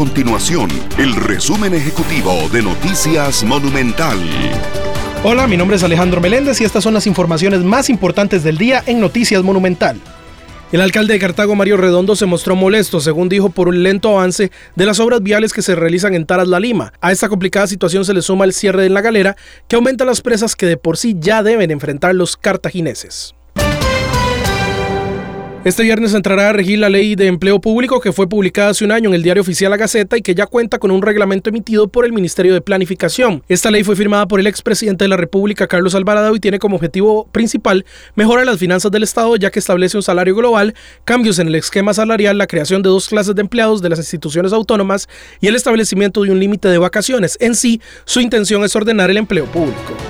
continuación el resumen ejecutivo de Noticias Monumental. Hola, mi nombre es Alejandro Meléndez y estas son las informaciones más importantes del día en Noticias Monumental. El alcalde de Cartago, Mario Redondo, se mostró molesto, según dijo, por un lento avance de las obras viales que se realizan en Taras La Lima. A esta complicada situación se le suma el cierre de la galera, que aumenta las presas que de por sí ya deben enfrentar los cartagineses. Este viernes entrará a regir la ley de empleo público que fue publicada hace un año en el diario oficial La Gaceta y que ya cuenta con un reglamento emitido por el Ministerio de Planificación. Esta ley fue firmada por el expresidente de la República, Carlos Alvarado, y tiene como objetivo principal mejorar las finanzas del Estado, ya que establece un salario global, cambios en el esquema salarial, la creación de dos clases de empleados de las instituciones autónomas y el establecimiento de un límite de vacaciones. En sí, su intención es ordenar el empleo público.